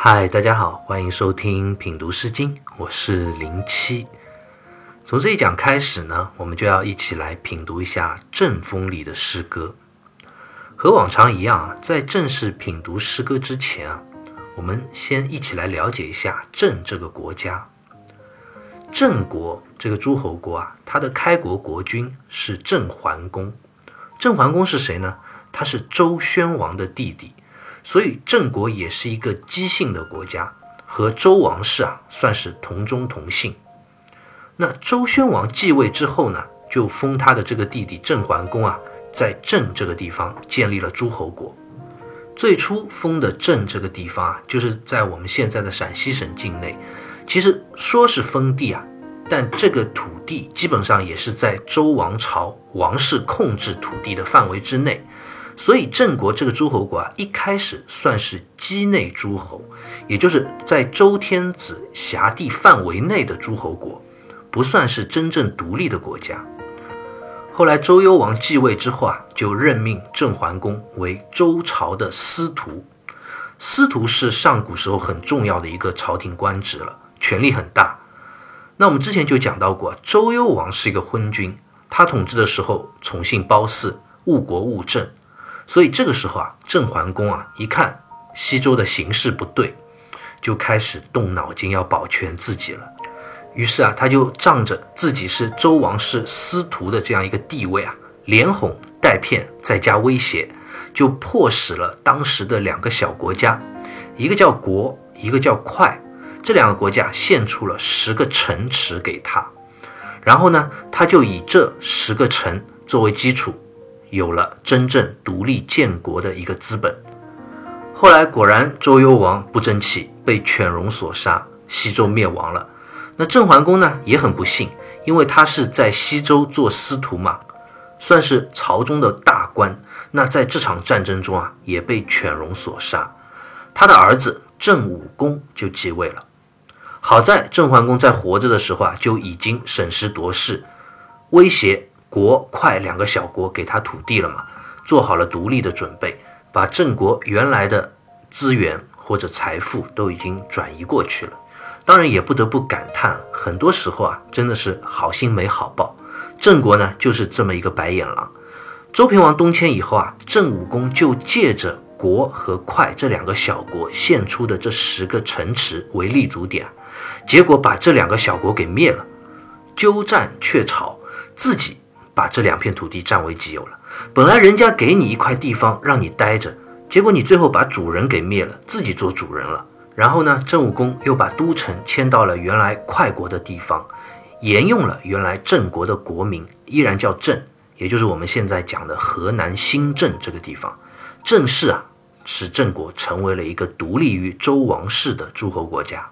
嗨，大家好，欢迎收听品读诗经，我是零七。从这一讲开始呢，我们就要一起来品读一下《正风》里的诗歌。和往常一样啊，在正式品读诗歌之前啊，我们先一起来了解一下郑这个国家。郑国这个诸侯国啊，它的开国国君是郑桓公。郑桓公是谁呢？他是周宣王的弟弟。所以郑国也是一个姬姓的国家，和周王室啊算是同宗同姓。那周宣王继位之后呢，就封他的这个弟弟郑桓公啊，在郑这个地方建立了诸侯国。最初封的郑这个地方啊，就是在我们现在的陕西省境内。其实说是封地啊，但这个土地基本上也是在周王朝王室控制土地的范围之内。所以郑国这个诸侯国啊，一开始算是畿内诸侯，也就是在周天子辖地范围内的诸侯国，不算是真正独立的国家。后来周幽王继位之后啊，就任命郑桓公为周朝的司徒。司徒是上古时候很重要的一个朝廷官职了，权力很大。那我们之前就讲到过，周幽王是一个昏君，他统治的时候宠信褒姒，误国误政。所以这个时候啊，郑桓公啊一看西周的形势不对，就开始动脑筋要保全自己了。于是啊，他就仗着自己是周王室司徒的这样一个地位啊，连哄带骗，再加威胁，就迫使了当时的两个小国家，一个叫国，一个叫快，这两个国家献出了十个城池给他。然后呢，他就以这十个城作为基础。有了真正独立建国的一个资本。后来果然周幽王不争气，被犬戎所杀，西周灭亡了。那郑桓公呢也很不幸，因为他是在西周做司徒嘛，算是朝中的大官。那在这场战争中啊，也被犬戎所杀。他的儿子郑武公就继位了。好在郑桓公在活着的时候啊，就已经审时度势，威胁。国快两个小国给他土地了嘛，做好了独立的准备，把郑国原来的资源或者财富都已经转移过去了。当然也不得不感叹，很多时候啊，真的是好心没好报。郑国呢就是这么一个白眼狼。周平王东迁以后啊，郑武公就借着国和快这两个小国献出的这十个城池为立足点，结果把这两个小国给灭了，鸠占鹊巢，自己。把这两片土地占为己有了。本来人家给你一块地方让你待着，结果你最后把主人给灭了，自己做主人了。然后呢，郑武公又把都城迁到了原来快国的地方，沿用了原来郑国的国名，依然叫郑，也就是我们现在讲的河南新郑这个地方。郑氏啊，使郑国成为了一个独立于周王室的诸侯国家。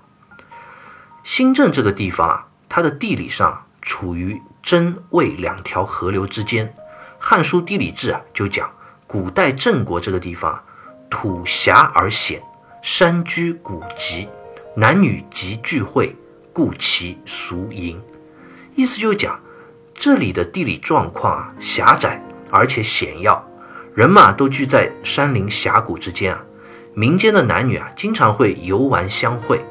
新郑这个地方啊，它的地理上处于。真魏两条河流之间，《汉书地理志》啊就讲，古代郑国这个地方啊土狭而险，山居古籍，男女集聚会，故其俗淫。意思就是讲，这里的地理状况啊狭窄而且险要，人嘛都聚在山林峡谷之间啊，民间的男女啊经常会游玩相会。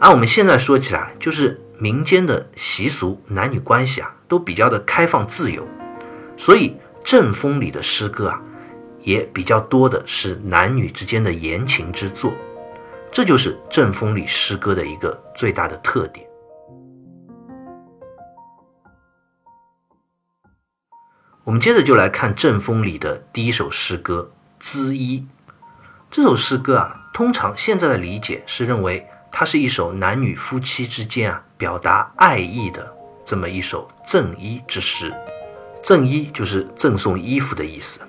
按我们现在说起来，就是民间的习俗，男女关系啊。都比较的开放自由，所以正风里的诗歌啊，也比较多的是男女之间的言情之作，这就是正风里诗歌的一个最大的特点。我们接着就来看正风里的第一首诗歌《缁衣》。这首诗歌啊，通常现在的理解是认为它是一首男女夫妻之间啊表达爱意的。这么一首赠衣之诗，赠衣就是赠送衣服的意思。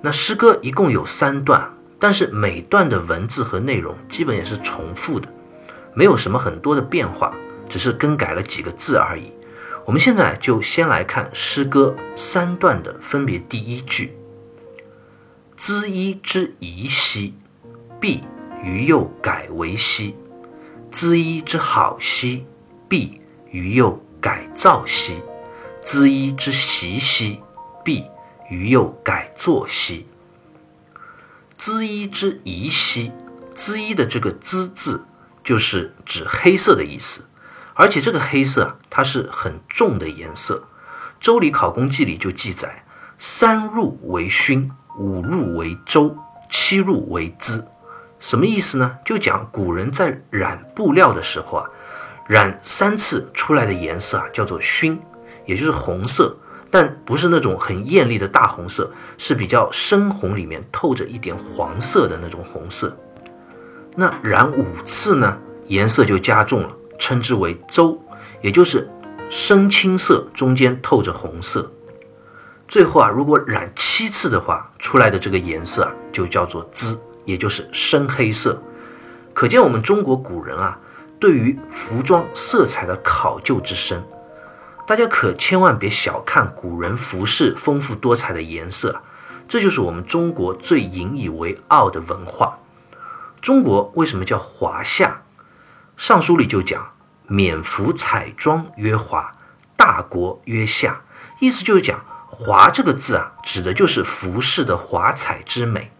那诗歌一共有三段，但是每段的文字和内容基本也是重复的，没有什么很多的变化，只是更改了几个字而已。我们现在就先来看诗歌三段的分别。第一句：缁衣之宜兮，必于又改为兮；缁衣之好兮，必于右。改造兮，缁衣之习兮，必于右改作兮。缁衣之宜兮，缁衣的这个“缁”字，就是指黑色的意思。而且这个黑色啊，它是很重的颜色。《周礼考工记》里就记载：三入为勋，五入为周，七入为缁。什么意思呢？就讲古人在染布料的时候啊，染三次出来的颜色啊，叫做熏，也就是红色，但不是那种很艳丽的大红色，是比较深红，里面透着一点黄色的那种红色。那染五次呢，颜色就加重了。称之为周，也就是深青色，中间透着红色。最后啊，如果染七次的话，出来的这个颜色啊，就叫做缁，也就是深黑色。可见我们中国古人啊，对于服装色彩的考究之深。大家可千万别小看古人服饰丰富多彩的颜色，这就是我们中国最引以为傲的文化。中国为什么叫华夏？《尚书》里就讲：“免服彩妆曰华，大国曰夏。”意思就是讲“华”这个字啊，指的就是服饰的华彩之美；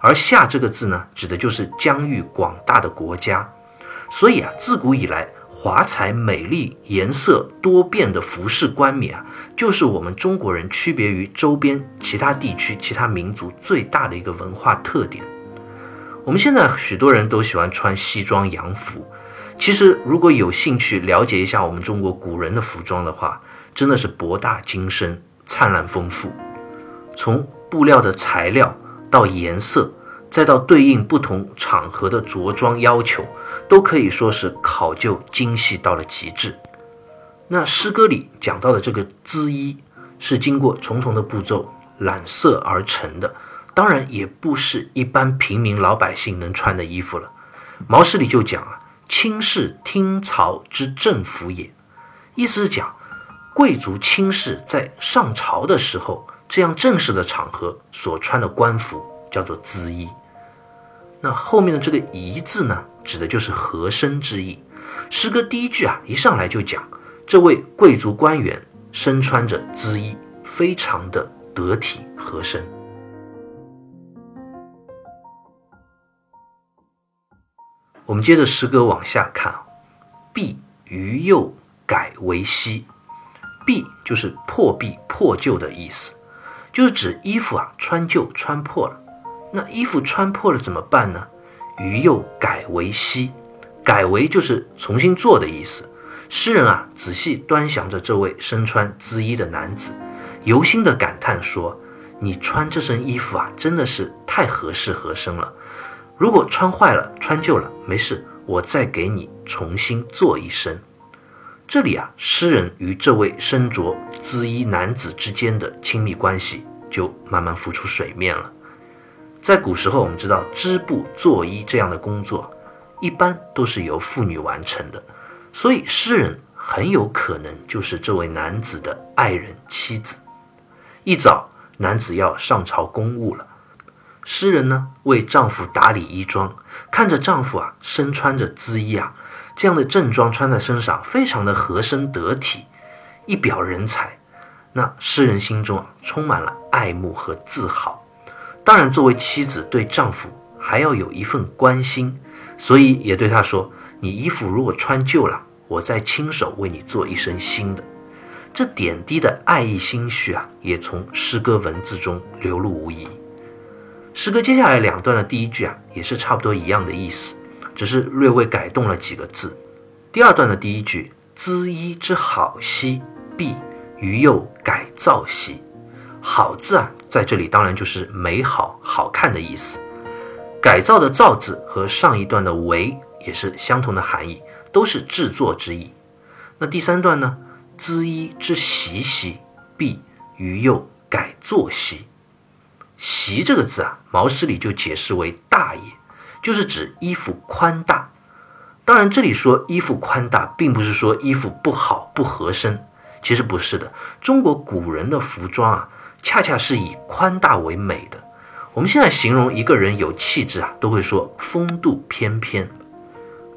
而“夏”这个字呢，指的就是疆域广大的国家。所以啊，自古以来，华彩美丽、颜色多变的服饰冠冕啊，就是我们中国人区别于周边其他地区、其他民族最大的一个文化特点。我们现在许多人都喜欢穿西装洋服。其实，如果有兴趣了解一下我们中国古人的服装的话，真的是博大精深、灿烂丰富。从布料的材料到颜色，再到对应不同场合的着装要求，都可以说是考究精细到了极致。那诗歌里讲到的这个缁衣，是经过重重的步骤染色而成的，当然也不是一般平民老百姓能穿的衣服了。毛诗里就讲啊。卿士听朝之正服也，意思是讲贵族卿士在上朝的时候，这样正式的场合所穿的官服叫做缁衣。那后面的这个“宜”字呢，指的就是合身之意。诗歌第一句啊，一上来就讲这位贵族官员身穿着缁衣，非常的得体合身。我们接着诗歌往下看，敝于右改为西，敝就是破壁破旧的意思，就是指衣服啊穿旧穿破了。那衣服穿破了怎么办呢？于又改为西，改为就是重新做的意思。诗人啊仔细端详着这位身穿缁衣的男子，由心的感叹说：“你穿这身衣服啊，真的是太合适合身了。”如果穿坏了、穿旧了，没事，我再给你重新做一身。这里啊，诗人与这位身着缁衣男子之间的亲密关系就慢慢浮出水面了。在古时候，我们知道织布做衣这样的工作，一般都是由妇女完成的，所以诗人很有可能就是这位男子的爱人妻子。一早，男子要上朝公务了。诗人呢为丈夫打理衣装，看着丈夫啊身穿着姿衣啊，这样的正装穿在身上，非常的合身得体，一表人才。那诗人心中啊充满了爱慕和自豪。当然，作为妻子对丈夫还要有一份关心，所以也对他说：“你衣服如果穿旧了，我再亲手为你做一身新的。”这点滴的爱意心绪啊，也从诗歌文字中流露无遗。诗歌接下来两段的第一句啊，也是差不多一样的意思，只是略微改动了几个字。第二段的第一句“缁衣之好兮，敝于右改造兮”，“好”字啊，在这里当然就是美好、好看的意思。改造的“造”字和上一段的“为”也是相同的含义，都是制作之意。那第三段呢？“缁衣之习兮，必于右改作兮”。习这个字啊，毛诗里就解释为大也，就是指衣服宽大。当然，这里说衣服宽大，并不是说衣服不好不合身，其实不是的。中国古人的服装啊，恰恰是以宽大为美的。我们现在形容一个人有气质啊，都会说风度翩翩。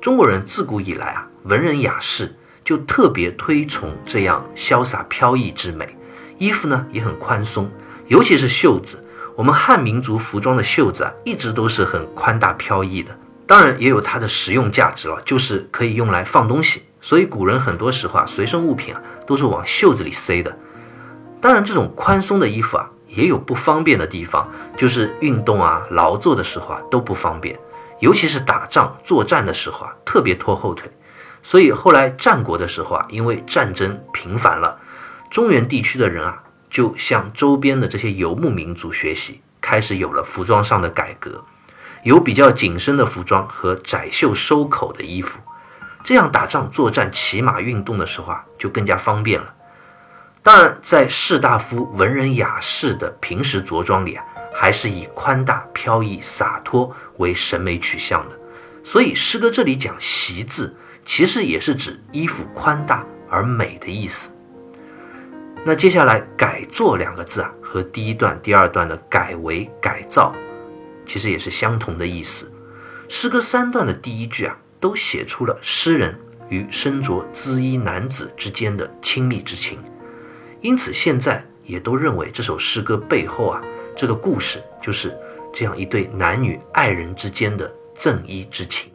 中国人自古以来啊，文人雅士就特别推崇这样潇洒飘逸之美，衣服呢也很宽松，尤其是袖子。我们汉民族服装的袖子啊，一直都是很宽大飘逸的。当然也有它的实用价值了，就是可以用来放东西。所以古人很多时候啊，随身物品啊都是往袖子里塞的。当然，这种宽松的衣服啊也有不方便的地方，就是运动啊、劳作的时候啊都不方便，尤其是打仗作战的时候啊特别拖后腿。所以后来战国的时候啊，因为战争频繁了，中原地区的人啊就向周边的这些游牧民族学习，开始有了服装上的改革。有比较紧身的服装和窄袖收口的衣服，这样打仗、作战、骑马、运动的时候啊，就更加方便了。当然，在士大夫、文人雅士的平时着装里啊，还是以宽大、飘逸、洒脱为审美取向的。所以，诗歌这里讲“习”字，其实也是指衣服宽大而美的意思。那接下来“改作”两个字啊，和第一段、第二段的“改为”“改造”。其实也是相同的意思。诗歌三段的第一句啊，都写出了诗人与身着缁衣男子之间的亲密之情，因此现在也都认为这首诗歌背后啊，这个故事就是这样一对男女爱人之间的赠衣之情。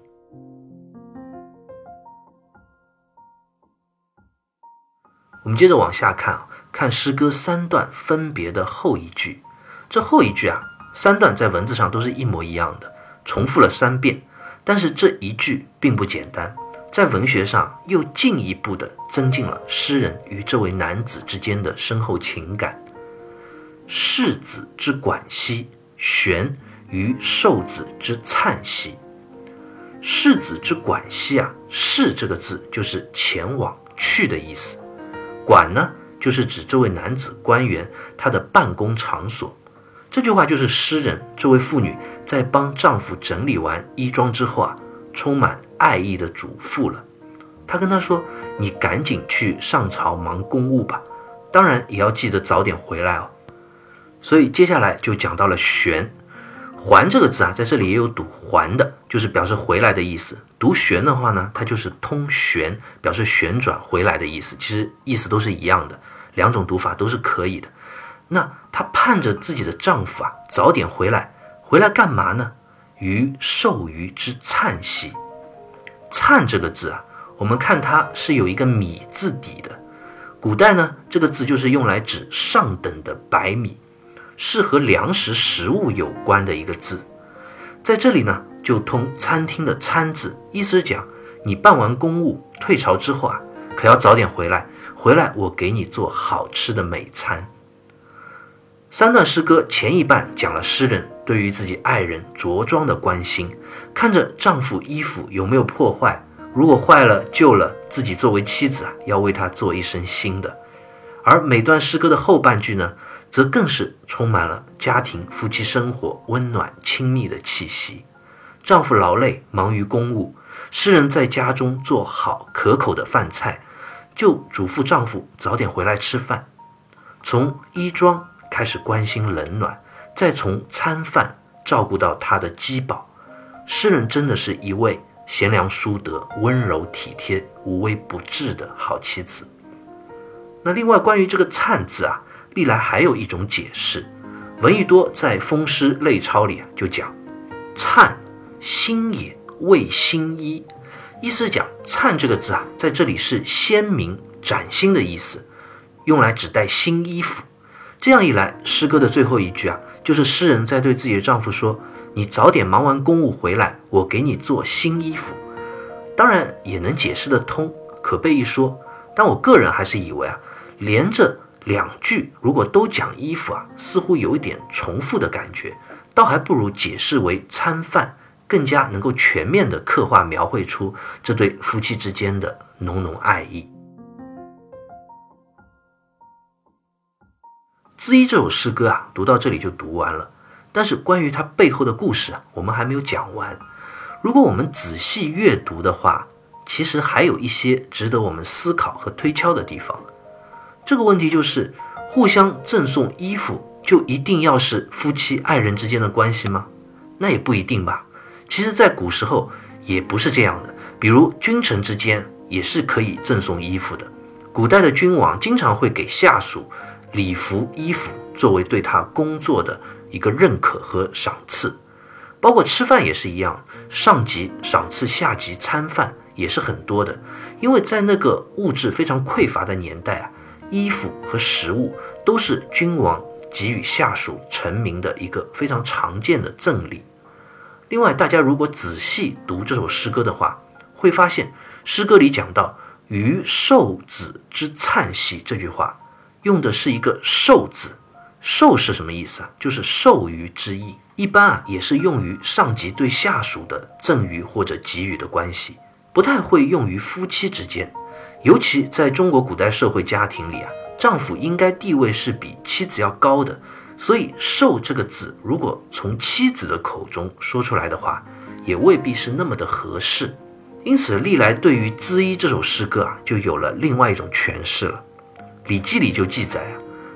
我们接着往下看啊，看诗歌三段分别的后一句，这后一句啊。三段在文字上都是一模一样的，重复了三遍。但是这一句并不简单，在文学上又进一步的增进了诗人与这位男子之间的深厚情感。世子之管兮，悬于受子之灿兮。世子之管兮啊，世这个字就是前往去的意思，管呢就是指这位男子官员他的办公场所。这句话就是诗人这位妇女在帮丈夫整理完衣装之后啊，充满爱意的嘱咐了。她跟他说：“你赶紧去上朝忙公务吧，当然也要记得早点回来哦。”所以接下来就讲到了“旋”，“还”这个字啊，在这里也有读“还”的，就是表示回来的意思。读“旋”的话呢，它就是通旋，表示旋转回来的意思。其实意思都是一样的，两种读法都是可以的。那她盼着自己的丈夫啊早点回来，回来干嘛呢？于寿余之灿兮，灿这个字啊，我们看它是有一个米字底的。古代呢，这个字就是用来指上等的白米，是和粮食食物有关的一个字。在这里呢，就通餐厅的餐字，意思是讲你办完公务退朝之后啊，可要早点回来，回来我给你做好吃的美餐。三段诗歌前一半讲了诗人对于自己爱人着装的关心，看着丈夫衣服有没有破坏，如果坏了旧了，自己作为妻子啊要为他做一身新的。而每段诗歌的后半句呢，则更是充满了家庭夫妻生活温暖亲密的气息。丈夫劳累忙于公务，诗人在家中做好可口的饭菜，就嘱咐丈夫早点回来吃饭。从衣装。开始关心冷暖，再从餐饭照顾到他的饥饱。诗人真的是一位贤良淑德、温柔体贴、无微不至的好妻子。那另外关于这个“灿”字啊，历来还有一种解释。闻一多在《风诗类钞》里啊就讲：“灿，新也，为新衣。”意思讲“灿”这个字啊，在这里是鲜明、崭新的意思，用来指代新衣服。这样一来，诗歌的最后一句啊，就是诗人在对自己的丈夫说：“你早点忙完公务回来，我给你做新衣服。”当然也能解释得通，可被一说。但我个人还是以为啊，连着两句如果都讲衣服啊，似乎有一点重复的感觉，倒还不如解释为餐饭，更加能够全面地刻画描绘出这对夫妻之间的浓浓爱意。《恣衣》这首诗歌啊，读到这里就读完了。但是关于它背后的故事啊，我们还没有讲完。如果我们仔细阅读的话，其实还有一些值得我们思考和推敲的地方。这个问题就是：互相赠送衣服，就一定要是夫妻爱人之间的关系吗？那也不一定吧。其实，在古时候也不是这样的。比如君臣之间也是可以赠送衣服的。古代的君王经常会给下属。礼服、衣服作为对他工作的一个认可和赏赐，包括吃饭也是一样。上级赏赐下级餐饭也是很多的，因为在那个物质非常匮乏的年代啊，衣服和食物都是君王给予下属臣民的一个非常常见的赠礼。另外，大家如果仔细读这首诗歌的话，会发现诗歌里讲到“于受子之灿兮”这句话，用的是一个“受”字，“受”是什么意思啊？就是授予之意。一般啊，也是用于上级对下属的赠予或者给予的关系，不太会用于夫妻之间。尤其在中国古代社会家庭里啊，丈夫应该地位是比妻子要高的，所以“受”这个字，如果从妻子的口中说出来的话，也未必是那么的合适。因此，历来对于《资衣》这首诗歌啊，就有了另外一种诠释了。《礼记》里就记载啊，“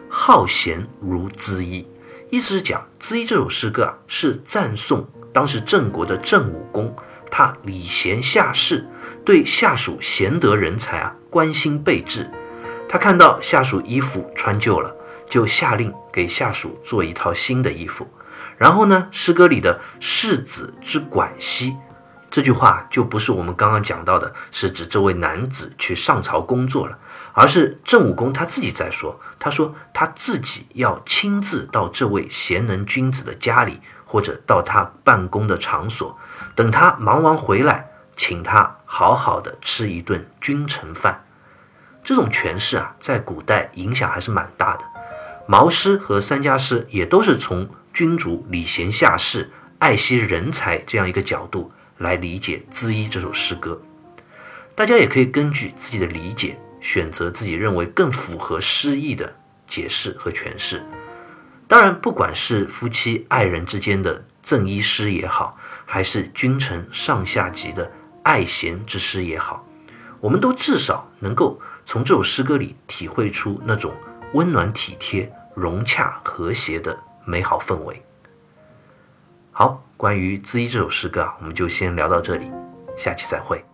好贤如资衣”。意思是讲，《资衣》这首诗歌啊，是赞颂当时郑国的郑武公，他礼贤下士，对下属贤德人才啊关心备至。他看到下属衣服穿旧了，就下令给下属做一套新的衣服。然后呢，诗歌里的“世子之管兮”这句话，就不是我们刚刚讲到的，是指这位男子去上朝工作了。而是郑武公他自己在说，他说他自己要亲自到这位贤能君子的家里，或者到他办公的场所，等他忙完回来，请他好好的吃一顿君臣饭。这种诠释啊，在古代影响还是蛮大的。毛诗和三家诗也都是从君主礼贤下士、爱惜人才这样一个角度来理解《资衣》这首诗歌。大家也可以根据自己的理解。选择自己认为更符合诗意的解释和诠释。当然，不管是夫妻爱人之间的赠衣诗也好，还是君臣上下级的爱贤之诗也好，我们都至少能够从这首诗歌里体会出那种温暖体贴、融洽和谐的美好氛围。好，关于《资一》这首诗歌啊，我们就先聊到这里，下期再会。